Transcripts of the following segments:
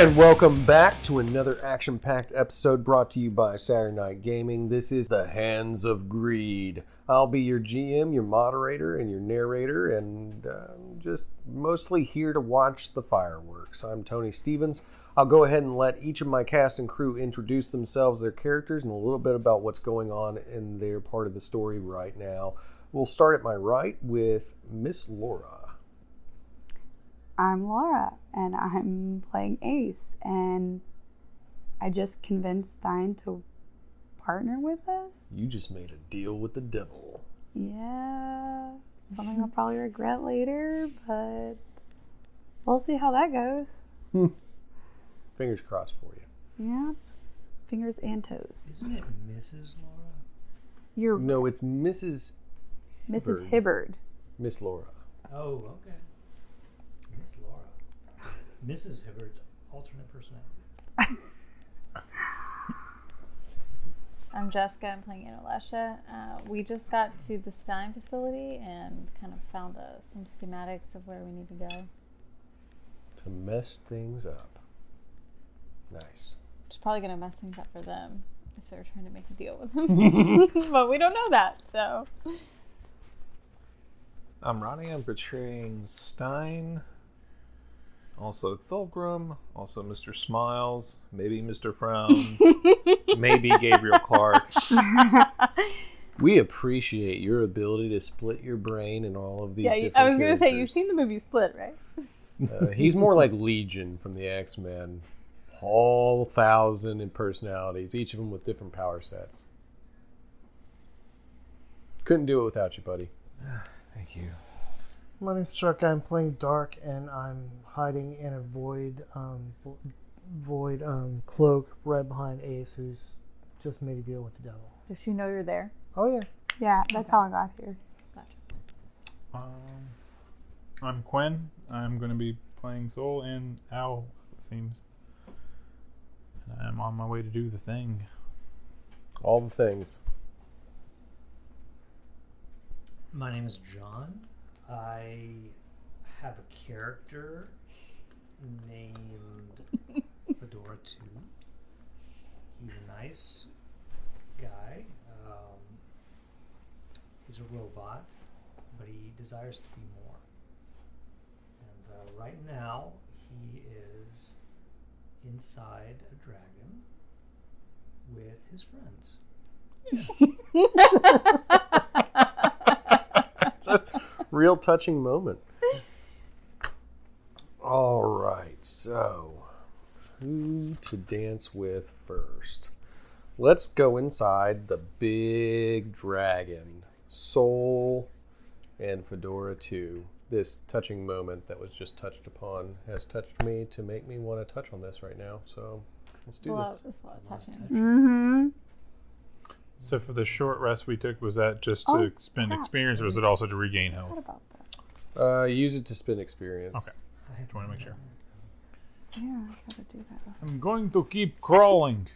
And welcome back to another action packed episode brought to you by Saturday Night Gaming. This is The Hands of Greed. I'll be your GM, your moderator, and your narrator, and uh, just mostly here to watch the fireworks. I'm Tony Stevens. I'll go ahead and let each of my cast and crew introduce themselves, their characters, and a little bit about what's going on in their part of the story right now. We'll start at my right with Miss Laura. I'm Laura, and I'm playing Ace, and I just convinced Stein to partner with us. You just made a deal with the devil. Yeah, something I'll probably regret later, but we'll see how that goes. Fingers crossed for you. Yeah, fingers and toes. Isn't it Mrs. Laura? You're No, it's Mrs. Mrs. Hibbard. Hibbard. Miss Laura. Oh, okay. Miss Laura. Mrs. Hibbard's alternate personality. I'm Jessica. I'm playing Inalesha. Uh, we just got to the Stein facility and kind of found uh, some schematics of where we need to go. To mess things up. Nice. It's probably going to mess things up for them if they're trying to make a deal with them. but we don't know that, so. I'm Ronnie. I'm portraying Stein. Also Thulgrim. Also Mr. Smiles. Maybe Mr. Frown. maybe Gabriel Clark. We appreciate your ability to split your brain in all of these. Yeah, different I was going to say, you've seen the movie Split, right? Uh, he's more like Legion from the X Men. All thousand in personalities, each of them with different power sets. Couldn't do it without you, buddy. Thank you. My name's Chuck. I'm playing Dark, and I'm hiding in a void, um, void um, cloak right behind Ace, who's just made a deal with the devil. Does she know you're there? Oh yeah, Yeah, that's how I got here. Um, I'm Quinn. I'm going to be playing Soul and Al, it seems. And I'm on my way to do the thing. All the things. My name is John. I have a character named Fedora 2. He's a nice guy. Um, he's a robot, but he desires to be more. And uh, right now, he is inside a dragon with his friends. Real touching moment. All right, so who to dance with first? Let's go inside the big dragon, Soul and Fedora 2. This touching moment that was just touched upon has touched me to make me want to touch on this right now. So let's It's a do lot, this. it's a lot of touching. Mm-hmm. So for the short rest we took, was that just Oh, to spend crap. experience or was it also to regain What health? about that? Uh, use it to spin experience. Okay. I Just want to make sure. Yeah, I gotta do that. I'm going to keep crawling.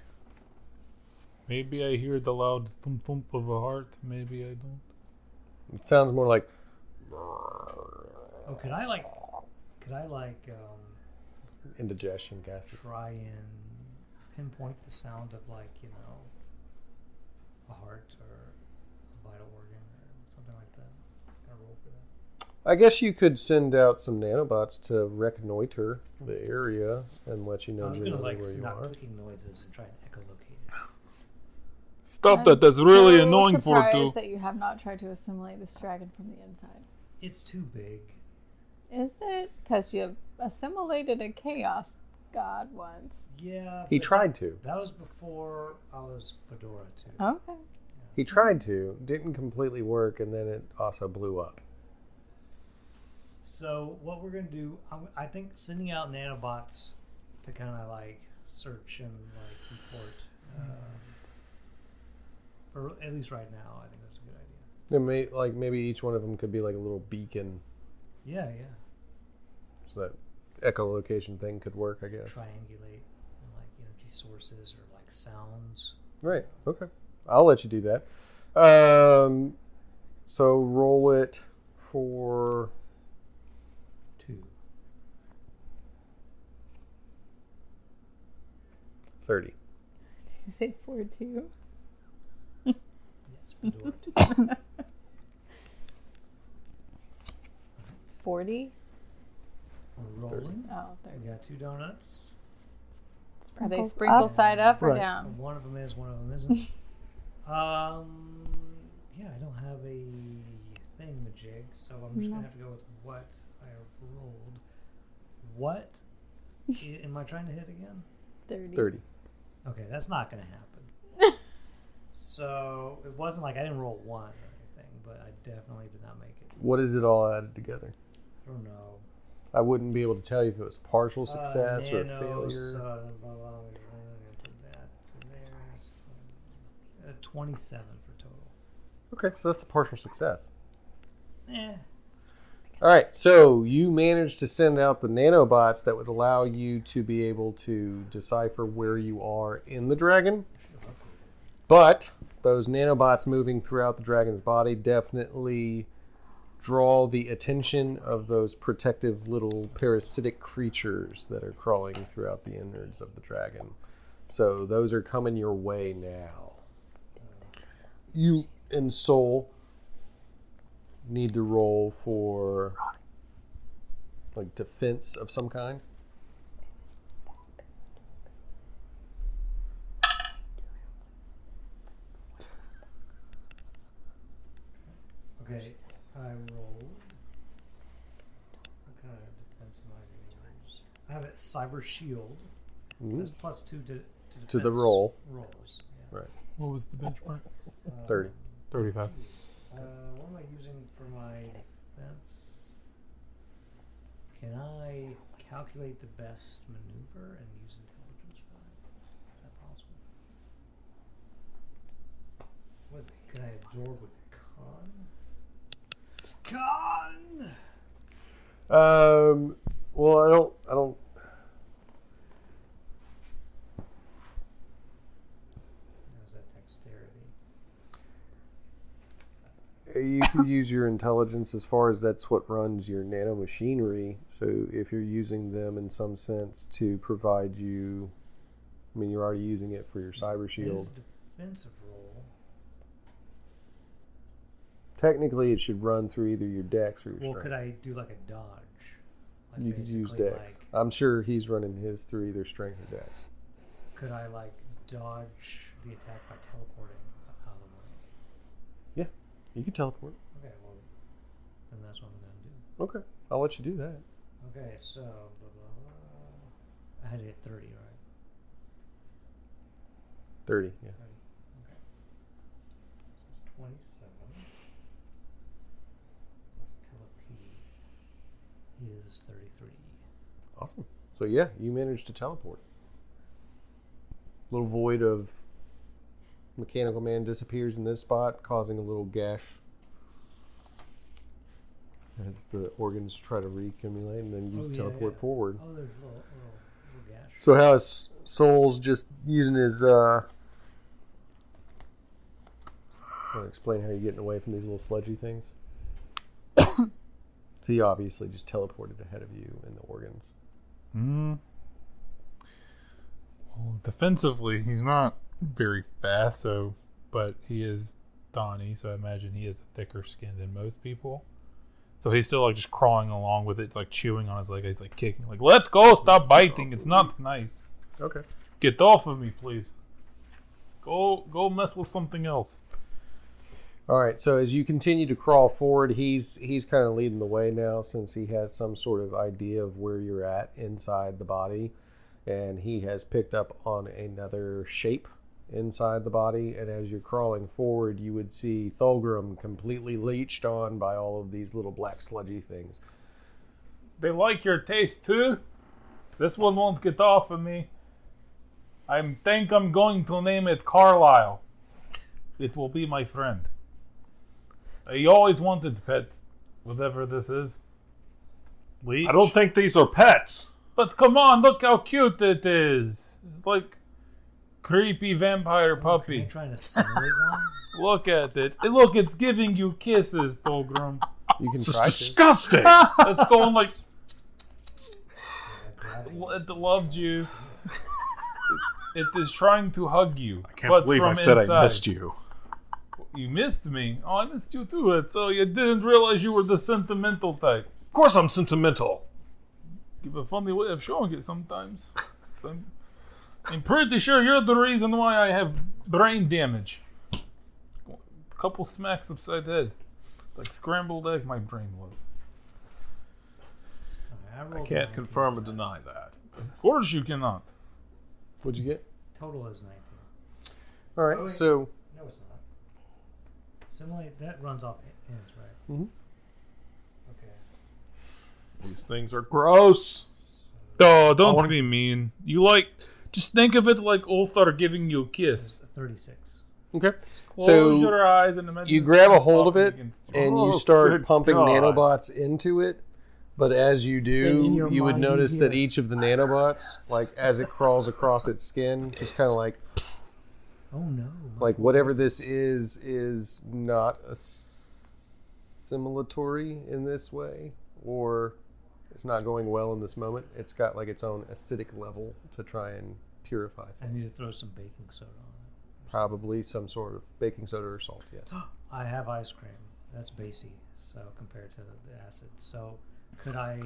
Maybe I hear the loud thump thump of a heart. Maybe I don't. It sounds more like Oh, could I like, could I like um, indigestion gas. try and pinpoint the sound of like you know a heart or a vital organ or something like that? Can I roll for that? I guess you could send out some nanobots to reconnoiter hmm. the area and let you know I was gonna really like where you stop are. clicking noises and try and echolocate it. Stop I'm that. That's really so annoying for surprised two. that you have not tried to assimilate this dragon from the inside. It's too big. Is it? Because you assimilated a chaos god once. Yeah. He but tried to. That, that was before I was Fedora too. Okay. He tried to, didn't completely work, and then it also blew up. So what we're gonna do, I'm, I think sending out nanobots to kind of like search and like report. Uh, for at least right now, I think that's a good idea. It may, like maybe each one of them could be like a little beacon, Yeah, yeah. so that echolocation thing could work. I guess. Triangulate and like energy sources or like sounds. Right. Okay. I'll let you do that. Um, so roll it for Two. 30. Did You say four two. Yes, Fedora. Forty. We're rolling. Oh, We 30. got two donuts. Are they sprinkle up. side up or Right. down? One of them is, one of them isn't. um, yeah, I don't have a thingamajig, so I'm just No. gonna have to go with what I rolled. What I- am I trying to hit again? Thirty. 30. Okay, that's not gonna happen. so it wasn't like I didn't roll one or anything, but I definitely did not make it. What is it all added together? I don't know. I wouldn't be able to tell you if it was partial Uh, success or nanos, failure. Uh. Uh, Twenty-seven for total. Okay, so that's a partial success. Eh. All right, so you managed to send out the nanobots that would allow you to be able to decipher where you are in the dragon. But those nanobots moving throughout the dragon's body definitely draw the attention of those protective little parasitic creatures that are crawling throughout the innards of the dragon. So those are coming your way now. You and Soul need to roll for like defense of some kind. Okay, I rolled. What kind of defense am I going to use? I have it Cyber Shield. Ooh, That's plus two to, to, To the roll. Rolls. Yeah. Right. What was the benchmark? Uh, 30. 35. Uh, what am I using for my defense? Can I calculate the best maneuver and use intelligence for it? Is that possible? What is it? Can I absorb with con? Con! Um. Well, I don't. I don't. Or that dexterity? You can use your intelligence as far as that's what runs your nano machinery. So if you're using them in some sense to provide you, I mean, you're already using it for your cyber shield. Defensive roll. Technically, it should run through either your dex or your Well, strength. could I do like a dodge? Like you could use dex. Like, I'm sure he's running his through either strength or dex. could I like dodge the attack by teleporting out of the way? Yeah, you can teleport. Okay, well, then that's what I'm gonna do. Okay, I'll let you do that. Okay, so blah, blah, blah. I had to hit thirty, right? Thirty. Yeah. Thirty. Okay. So it's. Plus telepede is thirty-three. Awesome. So yeah, you managed to teleport. Little void of mechanical man disappears in this spot, causing a little gash as the organs try to reaccumulate, and then you Oh, yeah, teleport yeah. forward. Oh, there's a little, little, little gash. So how is Soul's just using his uh I'll explain how you're getting away from these little sludgy things. He obviously just teleported ahead of you in the organs. Hmm. Well, defensively, he's not very fast, so but he is Donnie, so I imagine he has a thicker skin than most people. So he's still like just crawling along with it, like chewing on his leg. He's like kicking, like "Let's go! Stop biting! It's not nice. Okay. Get off of me, please. Go, go mess with something else." All right. So as you continue to crawl forward, he's he's kind of leading the way now, since he has some sort of idea of where you're at inside the body, and he has picked up on another shape inside the body. And as you're crawling forward, you would see Thulgrim completely leached on by all of these little black sludgy things. They like your taste too. This one won't get off of me. I think I'm going to name it Carlisle. It will be my friend. Uh, I always wanted pets, whatever this is. Leech. I don't think these are pets. But come on, look how cute it is. It's like creepy vampire Oh, puppy. I try to simulate one? Look at it. And Look, it's giving you kisses, Tolgrim. You can This try is to. disgusting. It's going like it loved you. It is trying to hug you. I can't but believe I from said inside. I missed you. You missed me. Oh, I missed you too. Ed. So you didn't realize you were the sentimental type. Of course, I'm sentimental. You have a funny way of showing it sometimes. I'm, I'm pretty sure you're the reason why I have brain damage. A couple smacks upside the head. Like scrambled egg, my brain was. I, I can't confirm or deny that. Of course you cannot. What'd you get? Total is 19. All right, Oh, so No, it's not. Simulate that runs off ends, right? Mm-hmm. Okay. These things are gross. Oh, don't wanna- be mean. You like, just think of it like Ulthar giving you a kiss. 36. okay, Close so your eyes and imagine you grab a hold of it against and Oh, you start pumping God. nanobots into it. But as you do, in your you would mind, you notice that each of the nanobots, like as it crawls across its skin, just kind of like Oh no. like whatever this is is not assimilatory in this way, or it's not going well in this moment. It's got like its own acidic level to try and purify. I need to throw some baking soda on it. Probably some sort of baking soda or salt. Yes. I have ice cream. That's basy, so compared to the, acid. So could I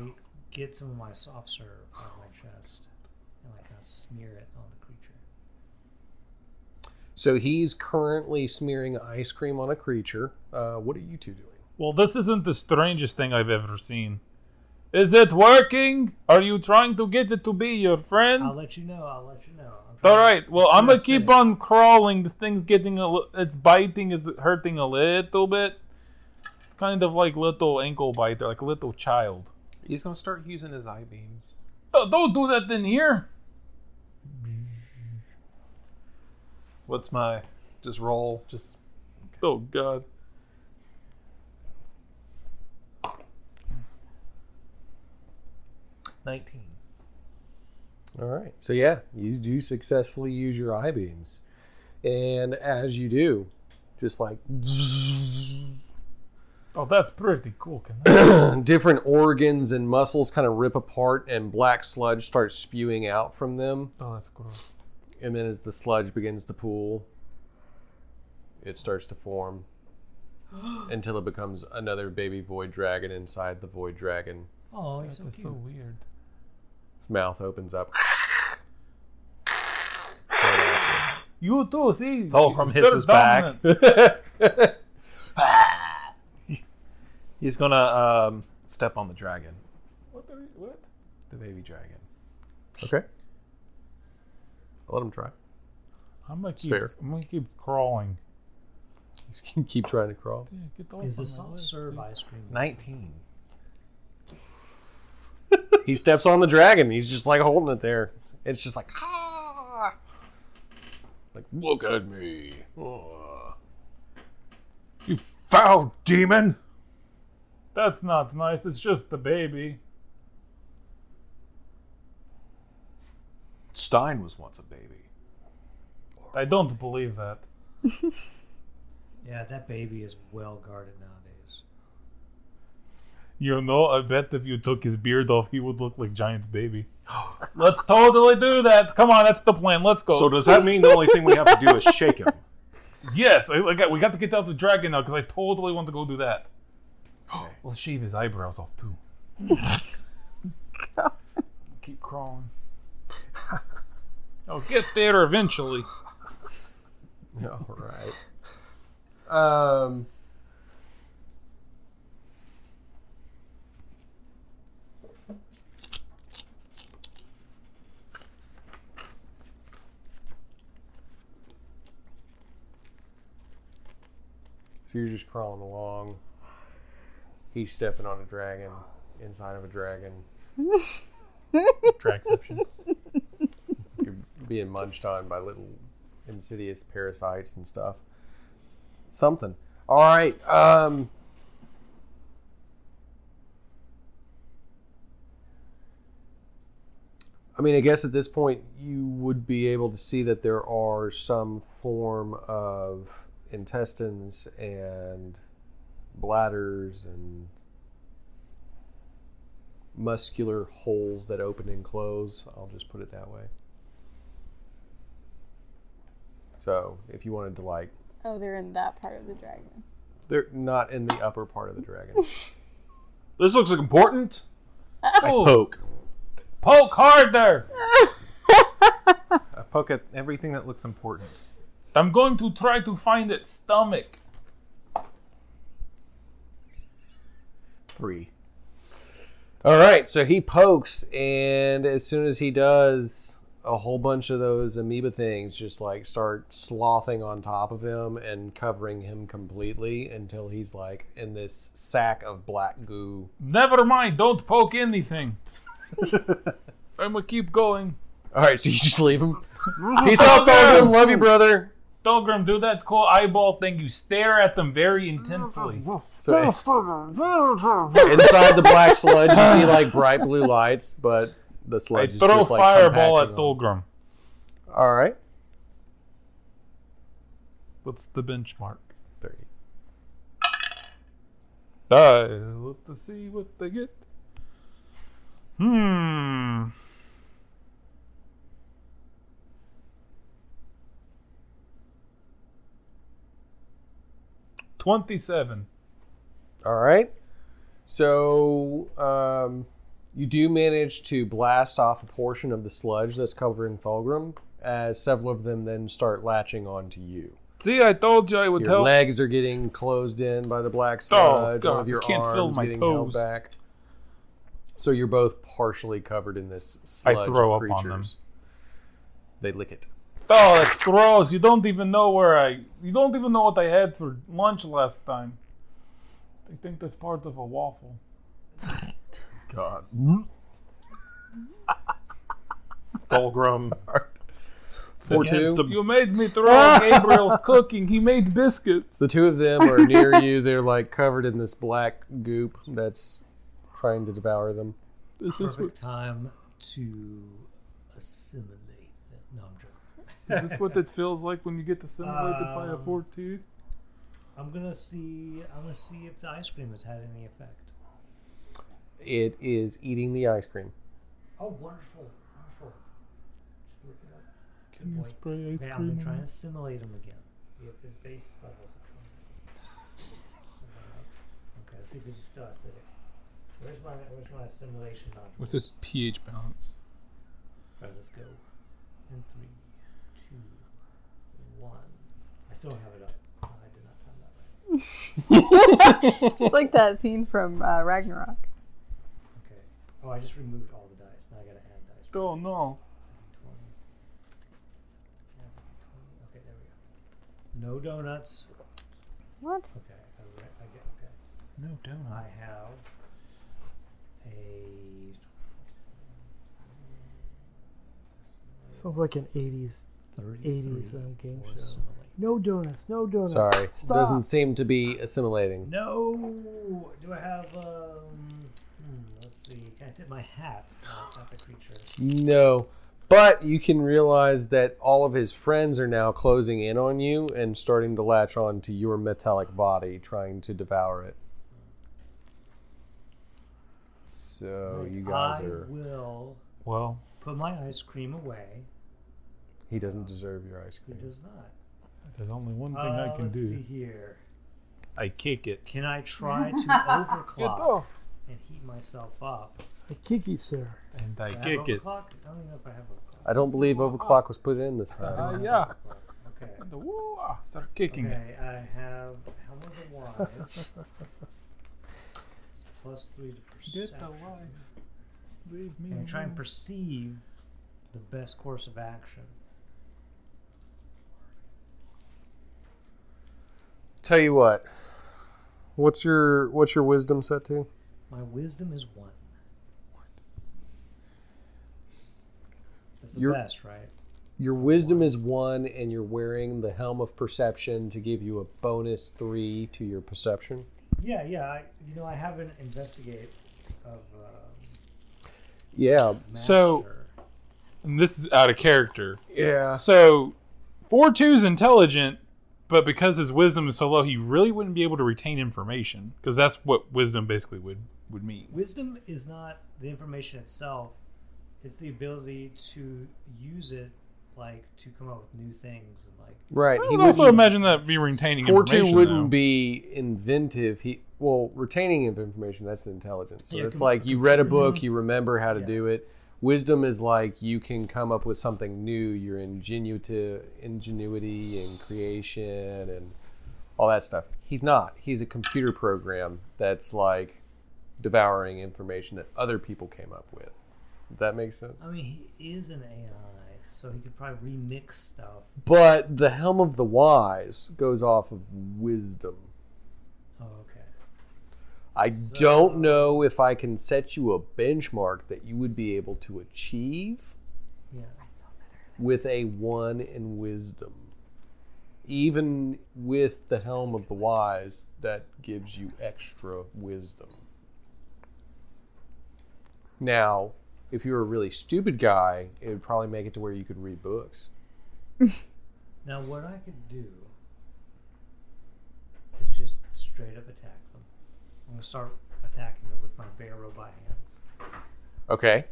get some of my soft serve on my chest and like kind of smear it on the creature? So he's currently smearing ice cream on a creature. Uh, what are you two doing? Well, this isn't the strangest thing I've ever seen. Is it working? Are you trying to get it to be your friend? I'll let you know. I'll let you know. I'm All trying- right. Well, I'm gonna keep on crawling. The thing's getting a. li- It's biting. It's hurting a little bit. It's kind of like little ankle biter, like a little child. He's gonna start using his eye beams. Don't, don't do that in here. What's my just roll? Just Oh God. nineteen. All right. So yeah, you do successfully use your eye beams, and as you do, just like Oh, that's pretty cool. Can I? different organs and muscles kind of rip apart, and black sludge starts spewing out from them. Oh, that's gross. And then as the sludge begins to pool, it starts to form until it becomes another baby void dragon inside the void dragon. Oh, he's That's so so, weird. His mouth opens up. You too. See. Fulcrum Third hits his back. He's gonna um, step on the dragon, What? Are you, what? the baby dragon. okay. I'll let him try. I'm gonna keep. fair. I'm gonna keep crawling. Keep trying to crawl. Yeah, get off Is on the my soft leg, serve please. ice cream? Nineteen. He steps on the dragon. He's just like holding it there. It's just like, ah! like look at me. You foul demon! That's not nice. It's just the baby. Stein was once a baby. I don't believe that. Yeah, that baby is well guarded nowadays. You know, I bet if you took his beard off, he would look like Giant's baby. Let's totally do that. Come on, that's the plan. Let's go. So does that mean the only thing we have to do is shake him? yes, I, like, we got to get out the dragon now because I totally want to go do that. Okay. We'll shave his eyebrows off too. Keep crawling. I'll get there eventually. All right. Um. So you're just crawling along. He's stepping on a dragon inside of a dragon. Trackception. Being munched on by little insidious parasites and stuff. Something. All right. Um, I mean, I guess at this point you would be able to see that there are some form of intestines and bladders and muscular holes that open and close. I'll just put it that way. So if you wanted to like, Oh, they're in that part of the dragon. they're not in the upper part of the dragon. This looks important. I oh. poke. Poke hard there. I poke at everything that looks important. I'm going to try to find its stomach. Three. All right, so he pokes, and as soon as he does, a whole bunch of those amoeba things just like start slothing on top of him and covering him completely until he's like in this sack of black goo. Never mind. Don't poke anything. I'm gonna keep going. All right, so you just leave him. Peace out, Thorgrim. Love you, brother. Dolgrim, do that cool eyeball thing. You stare at them very intensely. So inside the black sludge, you see like bright blue lights, but the I is throw just like fireball at on- Dolgrim. All right, What's the benchmark? thirty. Die. Let's see what they get. Hmm. Twenty-seven. All right. So um, you do manage to blast off a portion of the sludge that's covering Fulgrim, as several of them then start latching onto you. See, I told you I would Your help. Your legs are getting closed in by the black oh, sludge. One God, of your I can't arms feel my getting held back. So you're both partially covered in this sludge. I throw of up on them. creatures. They lick it. Oh, that's gross. You don't even know where I. You don't even know what I had for lunch last time. I think that's part of a waffle. God. Fulgrim. Four two. them. You made me throw out Gabriel's cooking. He made biscuits. The two of them are near you. They're like covered in this black goop that's trying to devour them. This is what, time to assimilate them. No, I'm joking. is this what it feels like when you get assimilated by a Um, 4 2? I'm gonna see. I'm gonna see if the ice cream has had any effect. It is eating the ice cream. Oh, wonderful, wonderful. Just look it up. Can you spray ice Okay, I'm cream? gonna try and assimilate him again. See if his base levels are coming. Okay, let's see if he's still acidic. Where's my Where's my assimilation nodule? What's his pH balance? Alright, let's go. In three, two, one. I still don't have it up. No, I did not time that right. it's like that scene from uh, Ragnarok. Okay. Oh, I just removed all the dice. Now I gotta add dice. Oh no. Twenty. Okay, there we go. No donuts. What? Okay, I, re- I get okay. No donut. I have a. Sounds like an 80s. 33 80s, um, game show. assimilate. No donuts, no donuts. Sorry, Stop. doesn't seem to be assimilating. No. Do I have um? Can I tip my hat at the creature? No, but you can realize that all of his friends are now closing in on you and starting to latch on to your metallic body, trying to devour it. So you guys I are. will Well, put my ice cream away. He doesn't deserve your ice Who cream. does not? there's only one thing Uh, I can let's do. see here. I kick it. Can I try to Get overclock off. And heat myself up? A kiki, sir. And I Do I have kick it. overclock? I don't even know if I have overclock. I don't believe overclock was put in this Uh, yeah. Okay. And the woo, ah, start kicking it. Okay, I have Helm of the Wise. It's plus three to perception. Get the life. Leave me And try and alone. perceive the best course of action. Tell you what. What's your what's your wisdom set to? My wisdom is one. That's the You're- best, right? Your wisdom is one, and you're wearing the helm of perception to give you a bonus three to your perception. Yeah, yeah. I, you know, I have an investigate of um, Yeah, So- And this is out of character. yeah. So, 4 2 is intelligent, but because his wisdom is so low, he really wouldn't be able to retain information. Because that's what wisdom basically would, would mean. wisdom is not the information itself; it's the ability to use it like to come up with new things and like Right. I he would also imagine that be retaining Fortune information. wouldn't though. be inventive. He well, retaining of information that's the intelligence. So Yeah, it's com- like you read a book, you remember how to Yeah. do it. Wisdom is like you can come up with something new. Your ingenuity, ingenuity, and creation, and all that stuff. He's not. He's a computer program that's like devouring information that other people came up with. Does that make sense? I mean he is an AI, so he could probably remix stuff. But the helm of the wise goes off of wisdom. Oh, okay. I So- don't know if I can set you a benchmark that you would be able to achieve Yeah. with a one in wisdom. Even with the helm of the wise, that gives you extra wisdom. Now, if you're a really stupid guy, it would probably make it to where you could read books. Now what I could do is just straight up attack them. I'm gonna start attacking them with my bare robot hands. Okay,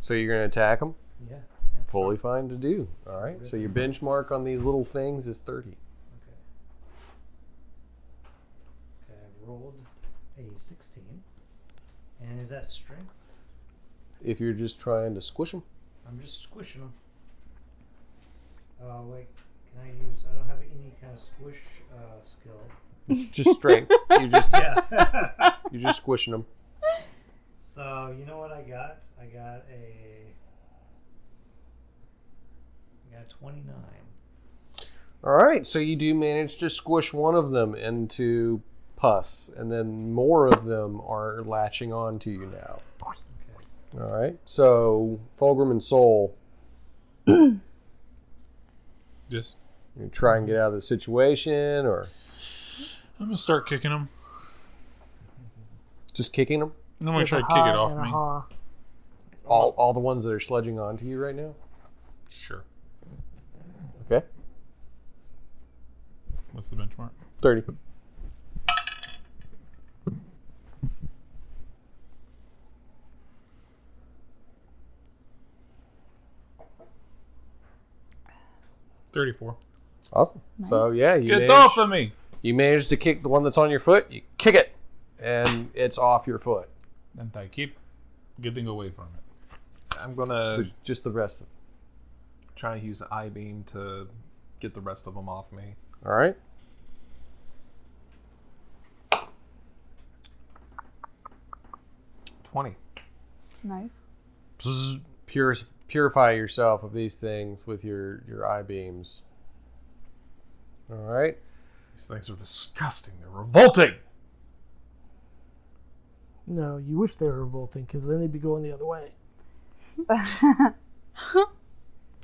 so you're going to attack them? Yeah. yeah. Fully fine to do. All right, so your benchmark on these little things is 30. Okay. Okay, I rolled a 16. And is that strength? If you're just trying to squish them. I'm just squishing them. Uh, wait, can I use? I don't have any kind of squish uh, skill. just strength. You just Yeah. you're just squishing them. so you know what I got? I got a. I got a 29. All right, so you do manage to squish one of them into pus, and then more of them are latching on to you now. Okay. All right, so Fulgrim and Soul, Just, you try and get out of the situation, or I'm gonna start kicking him. just kicking them. I'm gonna With try a to kick it ha off and a me. ha. All all the ones that are sledging onto you right now. Sure. Okay, What's the benchmark? thirty. Thirty-four. Awesome. So yeah, you Get managed, off of me! you managed to kick the one that's on your foot. You kick it, and it's off your foot. And I keep getting away from it. I'm gonna The- just the rest of. try to use the I beam to get the rest of them off me. All right. Twenty. Nice. Bzz, pur- purify yourself of these things with your your eye beams. All right. These things are disgusting. They're revolting. No, you wish they were revolting because then they'd be going the other way.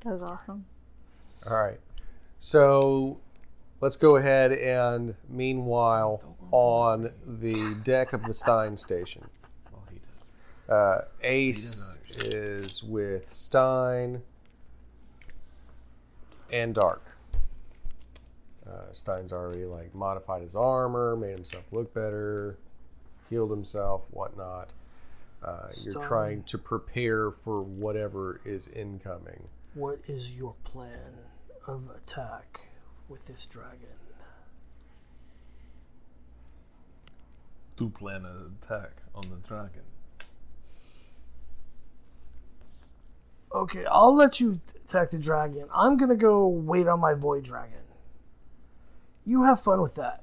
That was awesome. All right. So let's go ahead and meanwhile on the deck of the Stein station. Well, he did. Uh, Ace is with Stein and Dark. Uh, Stein's already like modified his armor, made himself look better, healed himself, whatnot. Uh, you're Stein. trying to prepare for whatever is incoming. What is your plan of attack with this dragon? To plan an attack on the dragon. Okay, I'll let you attack the dragon. I'm gonna go wait on my void dragon. You have fun with that.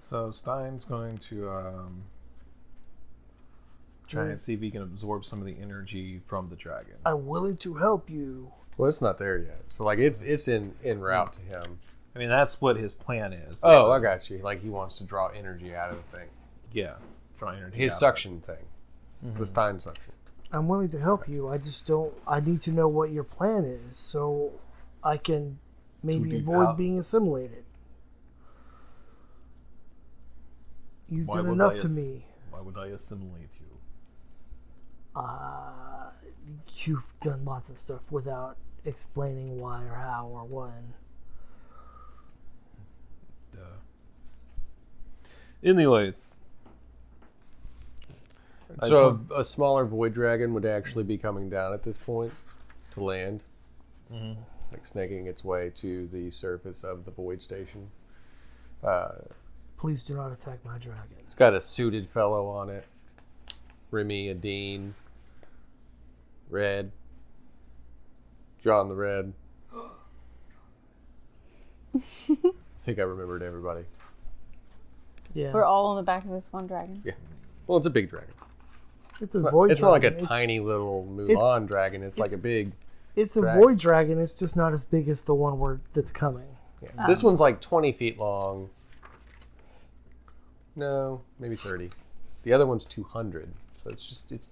So Stein's going to um, try and see if he can absorb some of the energy from the dragon. I'm willing to help you. Well, it's not there yet. So like it's it's in in route to him. I mean, that's what his plan is. Oh, So- I got you. Like he wants to draw energy out of the thing. Yeah, draw energy. His out of it. suction thing. The Stein suction. I'm willing to help you. I just don't. I need to know what your plan is so I can maybe avoid how- being assimilated. You've Why done enough to me. Why would I assimilate you? Uh, you've done lots of stuff without explaining why or how or when. Duh. Anyways, I So a, a smaller void dragon would actually be coming down at this point. to land, Mhm. like snaking its way to the surface of the void station. Uh, Please do not attack my dragon. it's got a suited fellow on it. Remy, a dean, Red, John the Red. I think I remembered everybody. Yeah. We're all on the back of this one dragon. Yeah. Well, it's a big dragon. It's a But void it's not like a. It's- tiny little Mulan dragon. It's like a big. It's a void dragon. It's just not as big as the one where that's coming. Yeah. This one's like 20 feet long. No, maybe 30. The other one's 200. So it's just it's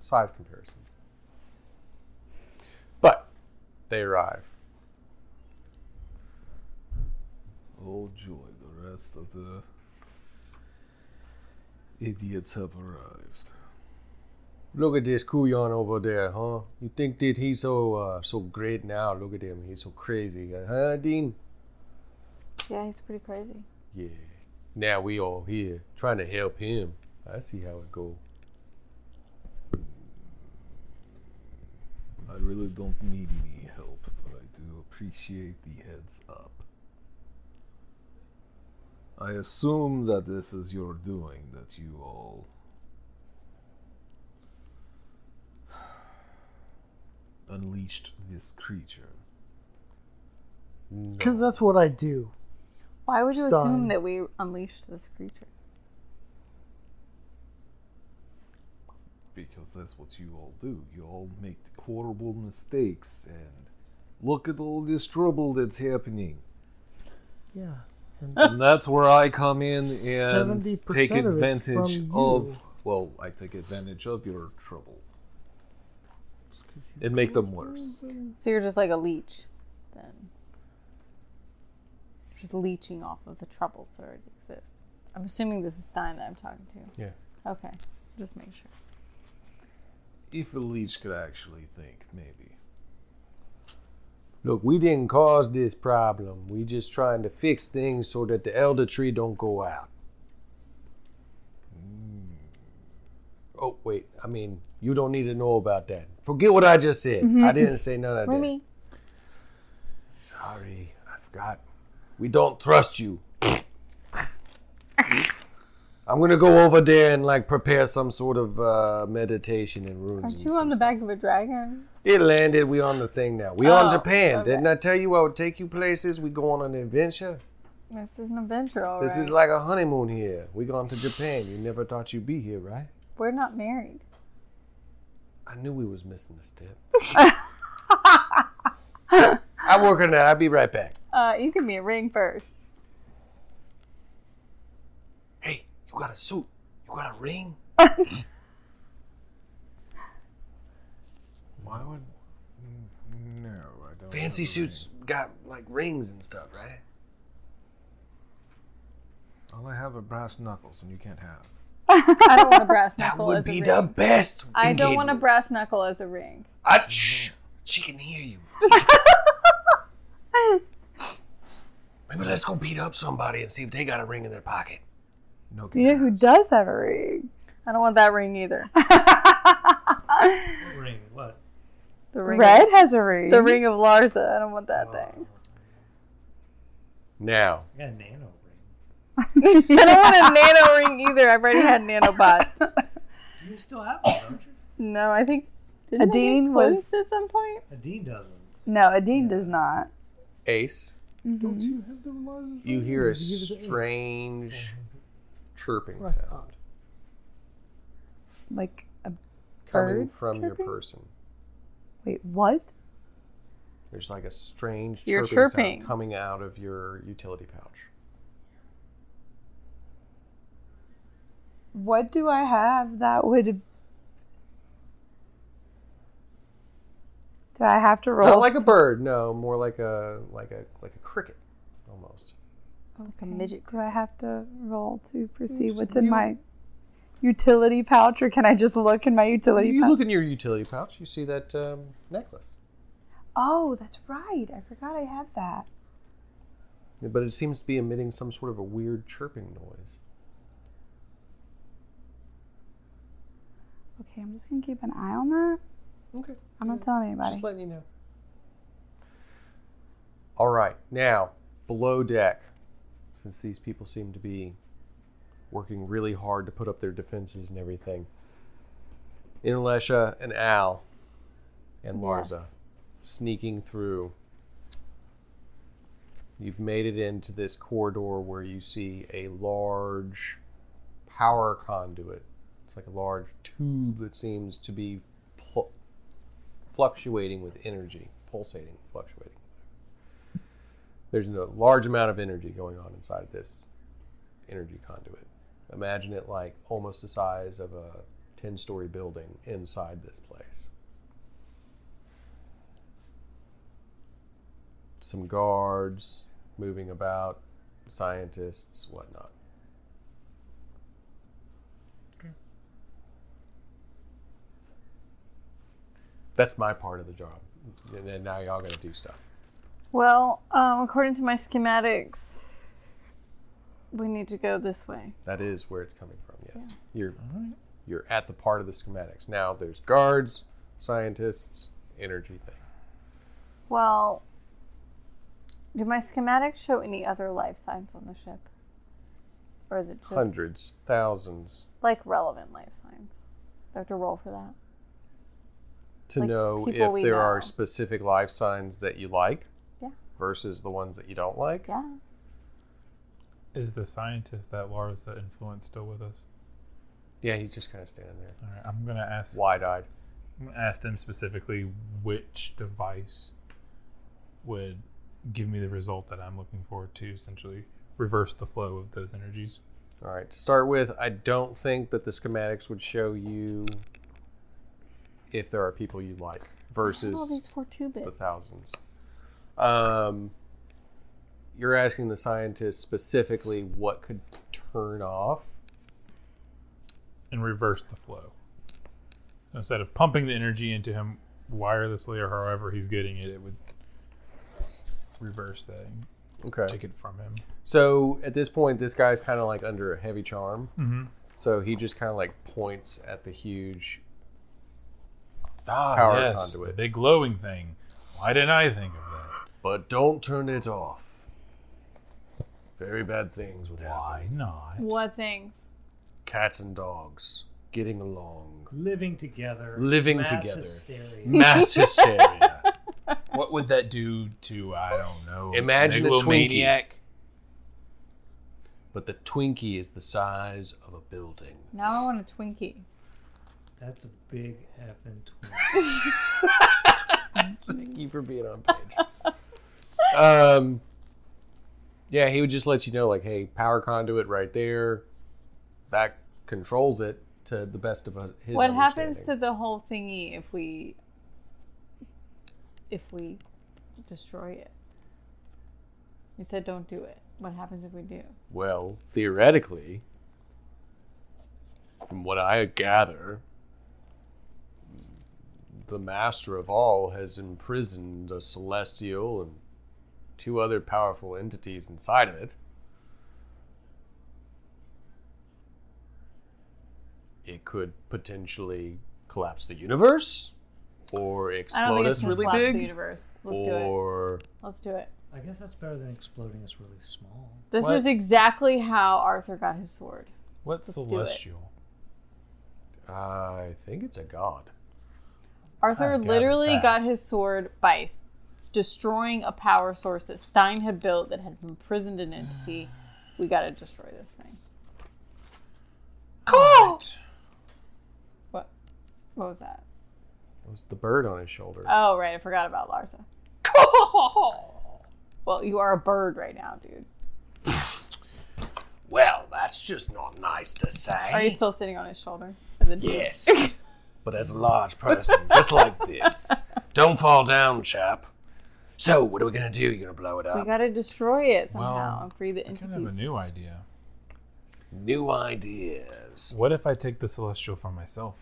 size comparisons. But they arrive. Oh joy, the rest of the idiots have arrived. Look at this Kuyon over there, huh? You think that he's so uh, so great now? Look at him, he's so crazy, huh, Dean? Yeah, he's pretty crazy. Yeah. Now we all here trying to help him. I see how it go. I really don't need any help, but I do appreciate the heads up. I assume that this is your doing, that you all unleashed this creature. Because that's what I do. Why would you Stein. assume that we unleashed this creature? Because that's what you all do. You all make horrible mistakes, and look at all this trouble that's happening. Yeah. And and that's where I come in and take advantage from of. Well, I take advantage of your troubles and make them worse. So you're just like a leech, then. Just leeching off of the troubles that already exist. I'm assuming this is Stein that I'm talking to. Yeah. Okay. Just make sure. If a leech could actually think, maybe. Look, we didn't cause this problem. We just trying to fix things so that the elder tree don't go out. Mm. Oh wait, I mean you don't need to know about that. Forget what I just said. I didn't say none of that. Sorry, I forgot. We don't trust you. I'm gonna go over there and like prepare some sort of uh, meditation and runes. aren't you on the back of a dragon? It landed. We on the thing now. We on Oh, Japan. okay. Didn't I tell you I would take you places? We go on an adventure. This is an adventure, alright. This is like a honeymoon here. We gone to Japan. You never thought you'd be here, right? We're not married. I knew we was missing a step. I'm working on it. I'll be right back. Uh, you give me a ring first. Hey, you got a suit? You got a ring? Why would. No, I don't. Fancy have a suits got like rings and stuff, right? ring. All I have are brass knuckles, and you can't have. I don't want a brass knuckle. That knuckle would as a be ring. the best. I don't want a brass knuckle as a ring. I, shh, she can hear you. Maybe let's go beat up somebody and see if they got a ring in their pocket. No. You know who does have a ring? I don't want that ring either. What ring? What? The ring. Red Of, has a ring. the ring of Larsa. I don't want that Oh, thing. Now, I got a nano I don't want a nano ring either. I've already had nanobots. You still have one, don't you? No, I think didn't I get Adine was- close at some point. Adine doesn't. No, Adine does not. Ace, mm-hmm. Don't you have the Elijah's you hear a did you give it to Ace? strange chirping That's sound thought. Like a coming Bird from your chirping? person. wait, what? There's like a strange You're chirping, chirping. sound coming out of your utility pouch. What do I have that would? Do I have to roll? Not like a bird, no, more like a like a like a cricket, almost. Like a midget. Do I have to roll to perceive what's in my utility pouch, or can I just look in my utility You pouch? look in your utility pouch, you see that um, necklace, Oh, that's right. I forgot I had that. but it seems to be emitting some sort of a weird chirping noise. Okay, I'm just gonna keep an eye on that. Okay. I'm not telling anybody. Just letting you know. All right, now below deck, since these people seem to be working really hard to put up their defenses and everything, Inalesha and Al and Larsa Yes. sneaking through. You've made it into this corridor where you see a large power conduit. It's like a large tube that seems to be pl- fluctuating with energy, pulsating, fluctuating. There's a large amount of energy going on inside this energy conduit. Imagine it like almost the size of a 10 story building inside this place. Some guards moving about, scientists, whatnot. That's my part of the job. And then now y'all gotta do stuff. Well, um, according to my schematics, we need to go this way. That is where it's coming from. Yes, you're you're at the part of the schematics. Now there's guards, scientists, energy thing. Well, do my schematics show any other life signs on the ship? Or is it just Hundreds, thousands like relevant life signs? Do I have to roll for that? To Like know if we there are specific life signs that you like Yeah. versus the ones that you don't like. Yeah. Is the scientist that Larsa influence still with us? Yeah, he's just kind of standing there, All right, I'm gonna ask. wide-eyed. I'm gonna ask them specifically which device would give me the result that I'm looking for to essentially reverse the flow of those energies. All right. To start with, I don't think that the schematics would show you if there are people you like versus all these four two bits. the thousands. Um, you're asking the scientist specifically what could turn off. and reverse the flow. So instead of pumping the energy into him wirelessly or however he's getting it, it would reverse that Okay. take it from him. So at this point, this guy's kind of like under a heavy charm. Mm-hmm. So he just kind of like points at the huge. Ah, Power yes, conduit. the big glowing thing. Why didn't I think of that? But don't turn it off. Very bad things would happen. Why not? What things? Cats and dogs getting along. Living together. Living mass together. Hysteria. Mass hysteria. What would that do to I don't know? Imagine a megalomaniac? but the Twinkie is the size of a building. Now I want a Twinkie. That's a big effing twin. Thank you for being on page. um, yeah, he would just let you know, like, hey, power conduit right there. That controls it to the best of his. What happens to the whole thingy if we if we destroy it? You said don't do it. What happens if we do? Well, theoretically, from what I gather, the master of all has imprisoned a celestial and two other powerful entities inside of it. It could potentially collapse the universe, or explode think us really big, the universe. Let's do it. or Let's do it. I guess that's better than exploding us really small. This What? is exactly how Arthur got his sword. What Let's do it. celestial? I think it's a god. Arthur literally got his sword by destroying a power source that Stein had built that had imprisoned an entity. We gotta destroy this thing. Right. What? What was that? It was the bird on his shoulder. Oh, right. I forgot about Larsa. Cool. well, you are a bird right now, dude. Well, that's just not nice to say. Are you still sitting on his shoulder? As a dude? Yes, but as a large person, just like this. Don't fall down, chap. So, what are we gonna do? You're gonna blow it up. We gotta destroy it somehow Well, and free the I kind of have a new idea. New ideas. What if I take the celestial for myself?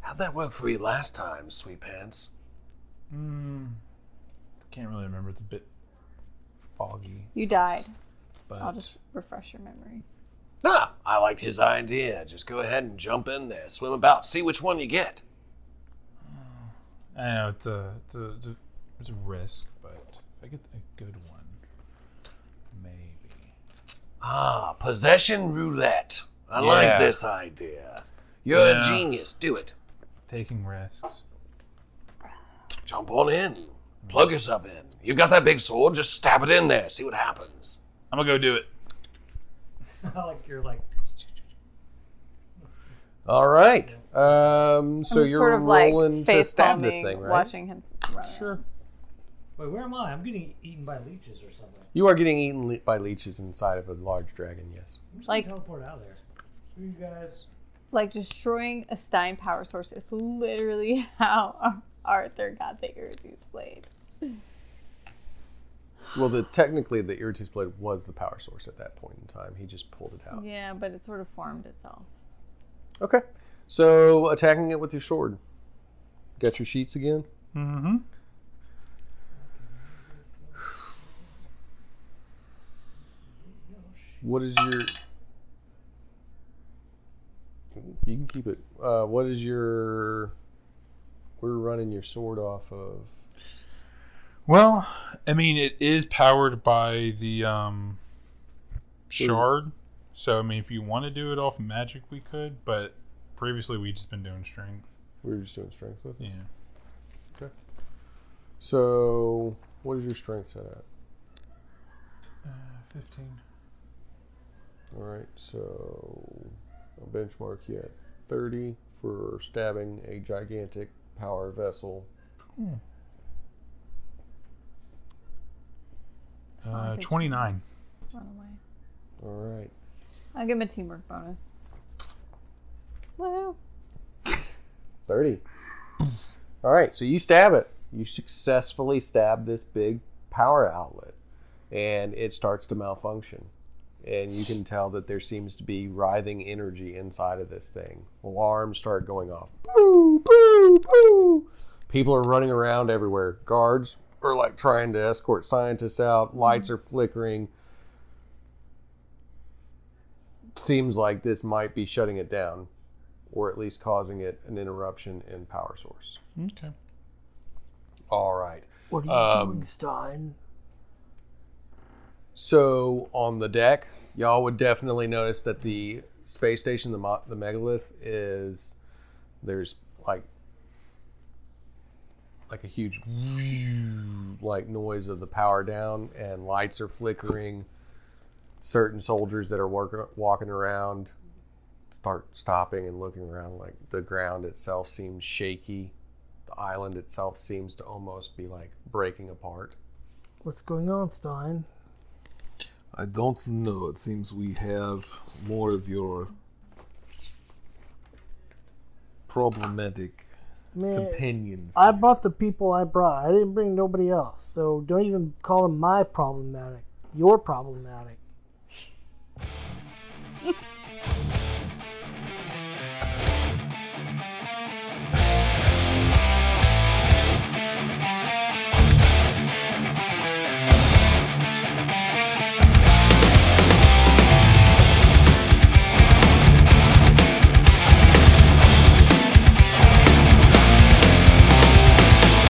How'd that work for you last time, sweet pants? Hmm. Can't really remember. It's a bit foggy. You died. But I'll just refresh your memory. Ah, I like his idea. Just go ahead and jump in there, swim about, see which one you get. I know it's a it's a, it's a, it's a risk, but if I get a good one, maybe. Ah, possession roulette. I Yeah. like this idea. You're Yeah. a genius. Do it. Taking risks. Jump on in. Plug yourself in. You've got that big sword? Just stab it in there. See what happens. I'm gonna go do it. like you're like All right. Um, so I'm you're sort of like rolling to face stab this palming, thing, right? watching him. Run Sure. Wait, where am I? I'm getting eaten by leeches or something. You are getting eaten le- by leeches inside of a large dragon. Yes. I'm just Like- gonna teleport out of there. Screw you guys. Like destroying a Stein power source is literally how Arthur got the Iridius blade. Well, the technically the Iritus blade was the power source at that point in time. He just pulled it out. Yeah, but it sort of formed itself. Okay. So attacking it with your sword. Got your sheets again. Mm-hmm. What is your? You can keep it. Uh, what is your? We're running your sword off of. Well, I mean, it is powered by the um, shard. So, I mean, if you want to do it off magic, we could. But previously, we've just been doing strength. We were just doing strength with it. Yeah. Okay. So, what is your strength set at? Uh, Fifteen. All right. So, I'll benchmark you at thirty for stabbing a gigantic power vessel. Uh, Twenty-nine. Run away. All right. I'll give him a teamwork bonus. Woo! 30. All right, so you stab it. You successfully stab this big power outlet, and it starts to malfunction. And you can tell that there seems to be writhing energy inside of this thing. Alarms start going off. Boo, boo, boo. People are running around everywhere. Guards are like trying to escort scientists out. Lights are flickering. Seems like this might be shutting it down or at least causing it an interruption in power source. Okay. All right. What are you Um, doing, Stein? So on the deck, y'all would definitely notice that the space station, the mo- the megalith, is there's like like a huge like noise of the power down, and lights are flickering. Certain soldiers that are working walking around start stopping and looking around. Like the ground itself seems shaky. The island itself seems to almost be like breaking apart. What's going on, Stein? I don't know. It seems we have more of your problematic Man, companions. I brought the people I brought. I didn't bring nobody else. So don't even call them my problematic. You're problematic.